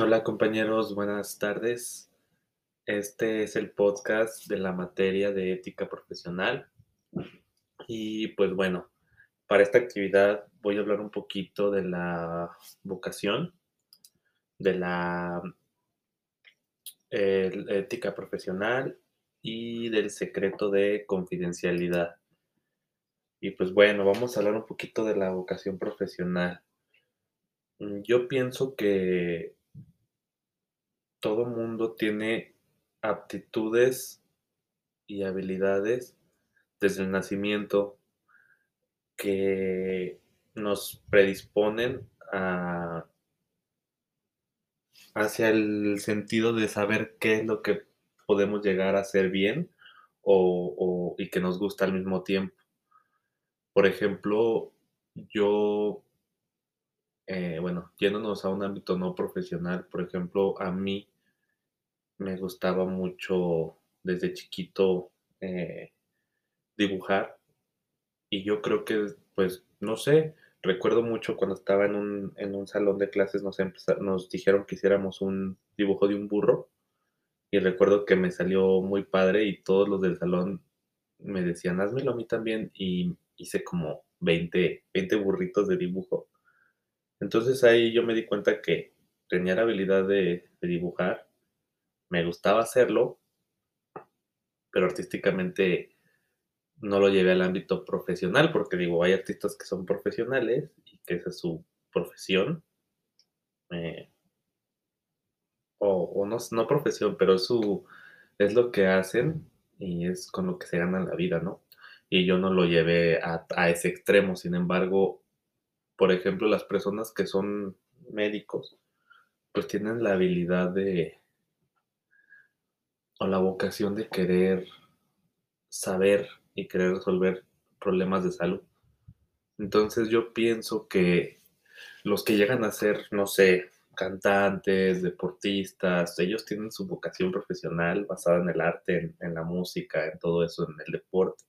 Hola compañeros, buenas tardes. Este es el podcast de la materia de ética profesional. Y pues bueno, para esta actividad voy a hablar un poquito de la vocación, de la ética profesional y del secreto de confidencialidad. Y pues bueno, vamos a hablar un poquito de la vocación profesional. Mm, Yo pienso que todo mundo tiene aptitudes y habilidades desde el nacimiento que nos predisponen a, hacia el sentido de saber qué es lo que podemos llegar a hacer bien o, o- y que nos gusta al mismo tiempo. Por ejemplo, yo, eh, bueno, yéndonos a un ámbito no profesional, por ejemplo, a mí me gustaba mucho desde chiquito eh, dibujar y yo creo que, pues, no sé, recuerdo mucho cuando estaba en un, en un salón de clases nos, empeza- nos dijeron que hiciéramos un dibujo de un burro y recuerdo que me salió muy padre y todos los del salón me decían, házmelo a mí también y hice como 20 20 burritos de dibujo. Entonces ahí yo me di cuenta que tenía la habilidad de, dibujar, me gustaba hacerlo, pero artísticamente no lo llevé al ámbito profesional, porque digo, hay artistas que son profesionales y que esa es su profesión, eh, o, no, profesión, pero su, es lo que hacen y es con lo que se ganan la vida, ¿no? Y yo no lo llevé a ese extremo, sin embargo, por ejemplo, las personas que son médicos, pues tienen la habilidad de, o la vocación de querer saber y querer resolver problemas de salud. Entonces yo pienso que los que llegan a ser, no sé, cantantes, deportistas, ellos tienen su vocación profesional basada en el arte, en, la música, en todo eso, en el deporte.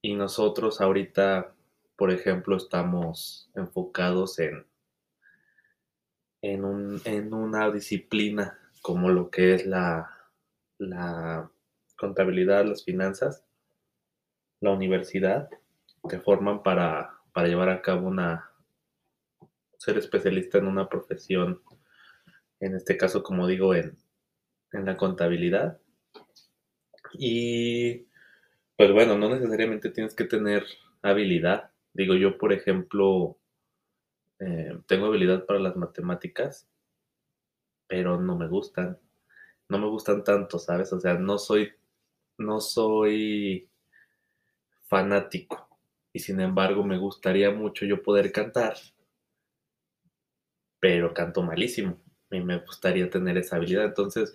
Y nosotros ahorita, por ejemplo, estamos enfocados en, en, un, en una disciplina como lo que es la, la contabilidad, las finanzas, la universidad, te forman para, para llevar a cabo una, ser especialista en una profesión, en este caso, como digo, en, en la contabilidad. Y pues bueno, no necesariamente tienes que tener habilidad. Digo, yo, por ejemplo, eh, tengo habilidad para las matemáticas, pero no me gustan. No me gustan tanto, ¿sabes? O sea, no soy, no soy fanático. Y sin embargo, me gustaría mucho yo poder cantar, pero canto malísimo. Y me gustaría tener esa habilidad. Entonces,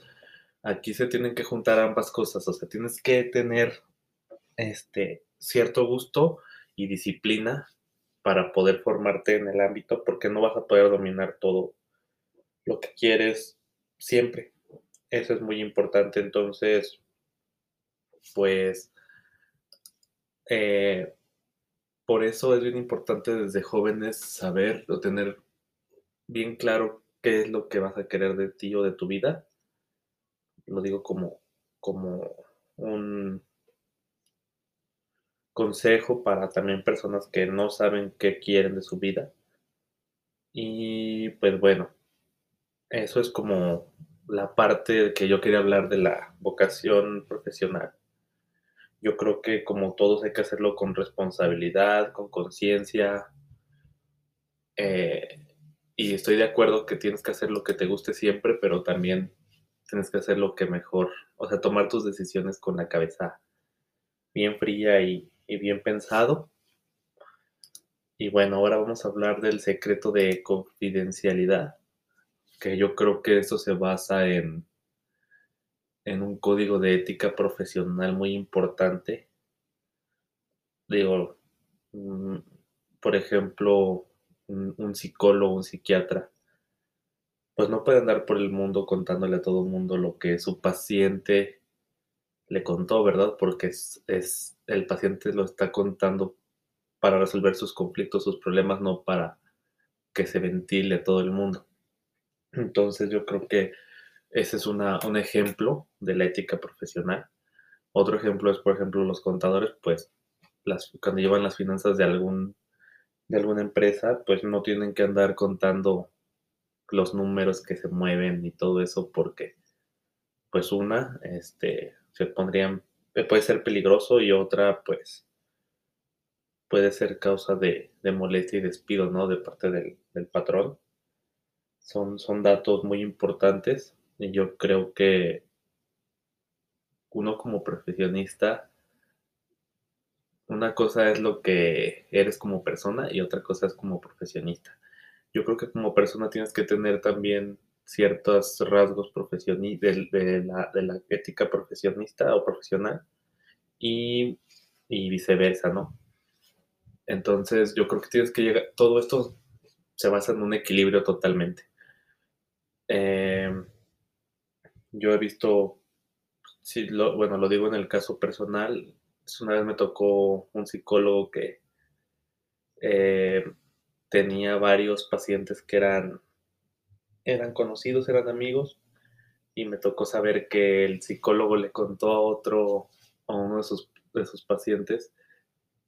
aquí se tienen que juntar ambas cosas. O sea, tienes que tener este cierto gusto y disciplina para poder formarte en el ámbito, porque no vas a poder dominar todo lo que quieres siempre. Eso es muy importante. Entonces, pues, eh, por eso es bien importante desde jóvenes saber o tener bien claro qué es lo que vas a querer de ti o de tu vida. Lo digo como, como un consejo para también personas que no saben qué quieren de su vida. Y pues bueno, eso es como la parte que yo quería hablar de la vocación profesional. Yo creo que como todos hay que hacerlo con responsabilidad, con conciencia, eh, y estoy de acuerdo que tienes que hacer lo que te guste siempre, pero también tienes que hacer lo que mejor, o sea, tomar tus decisiones con la cabeza bien fría y, y bien pensado. Y bueno, ahora vamos a hablar del secreto de confidencialidad, que yo creo que eso se basa en, en un código de ética profesional muy importante. Digo, mm, por ejemplo, un, psicólogo, un psiquiatra, pues no puede andar por el mundo contándole a todo el mundo lo que su paciente le contó, ¿verdad? Porque es el paciente lo está contando para resolver sus conflictos, sus problemas, no para que se ventile a todo el mundo. Entonces yo creo que ese es una, un ejemplo de la ética profesional. Otro ejemplo es, por ejemplo, los contadores, pues las, cuando llevan las finanzas de, algún, de alguna empresa, pues no tienen que andar contando los números que se mueven y todo eso porque, pues una, este, se pondrían, puede ser peligroso y otra, pues, puede ser causa de, molestia y despido, ¿no? De parte del, del patrón. Son, son datos muy importantes y yo creo que uno como profesionista, una cosa es lo que eres como persona y otra cosa es como profesionista. Yo creo que como persona tienes que tener también ciertos rasgos de, de, la, de la ética profesionista o profesional y, y viceversa, ¿no? Entonces yo creo que tienes que llegar, todo esto se basa en un equilibrio totalmente. Em, yo he visto, sí, lo, bueno, lo digo en el caso personal, una vez me tocó un psicólogo que eh, tenía varios pacientes que eran, eran conocidos, eran amigos, y me tocó saber que el psicólogo le contó a otro, a uno de sus, de sus pacientes,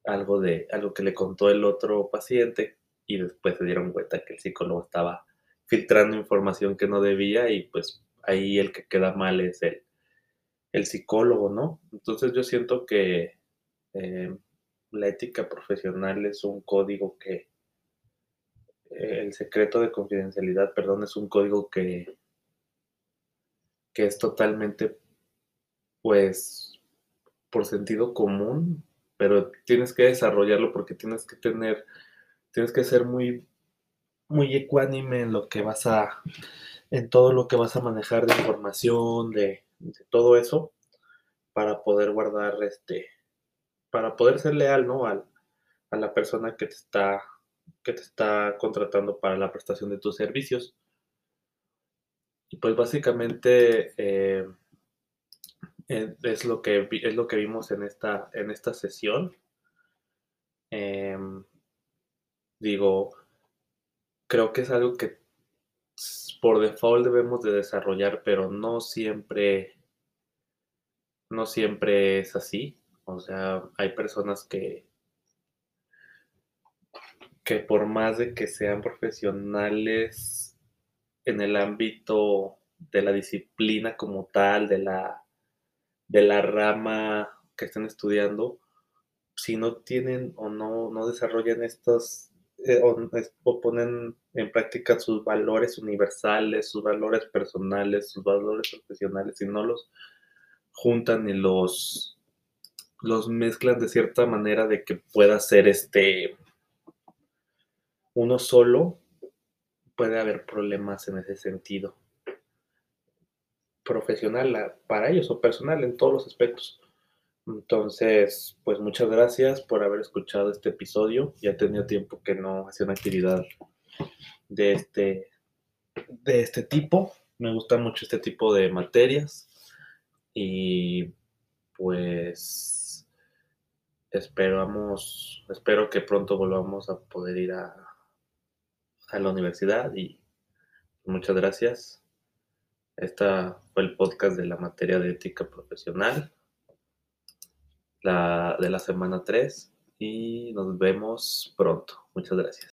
algo de algo que le contó el otro paciente y después se dieron cuenta que el psicólogo estaba filtrando información que no debía y pues ahí el que queda mal es el, el psicólogo, ¿no? Entonces yo siento que eh, la ética profesional es un código que, el secreto de confidencialidad, perdón, es un código que, que es totalmente, pues, por sentido común, pero tienes que desarrollarlo porque tienes que tener, tienes que ser muy, muy ecuánime en lo que vas a, en todo lo que vas a manejar de información, de, todo eso, para poder guardar, este, para poder ser leal, ¿no? Al, a la persona que te está, que te está contratando para la prestación de tus servicios. Y pues básicamente eh, es lo que, es lo que vimos en esta, en esta sesión. Em, digo, creo que es algo que por default debemos de desarrollar, pero no siempre, no siempre es así. O sea, hay personas que, que por más de que sean profesionales en el ámbito de la disciplina como tal, de la de la rama que están estudiando, si no tienen o no, no desarrollan estos eh, o, ponen en práctica sus valores universales, sus valores personales, sus valores profesionales, y no los juntan y los, los mezclan de cierta manera de que pueda ser este uno solo, puede haber problemas en ese sentido profesional para ellos o personal en todos los aspectos. Entonces, pues muchas gracias por haber escuchado este episodio. Ya tenía tiempo que no hacía una actividad de este, de este tipo. Me gusta mucho este tipo de materias. Y pues esperamos, espero que pronto volvamos a poder ir a, a la universidad y muchas gracias. Esta fue el podcast de la materia de ética profesional la, de la semana 3 y nos vemos pronto. Muchas gracias.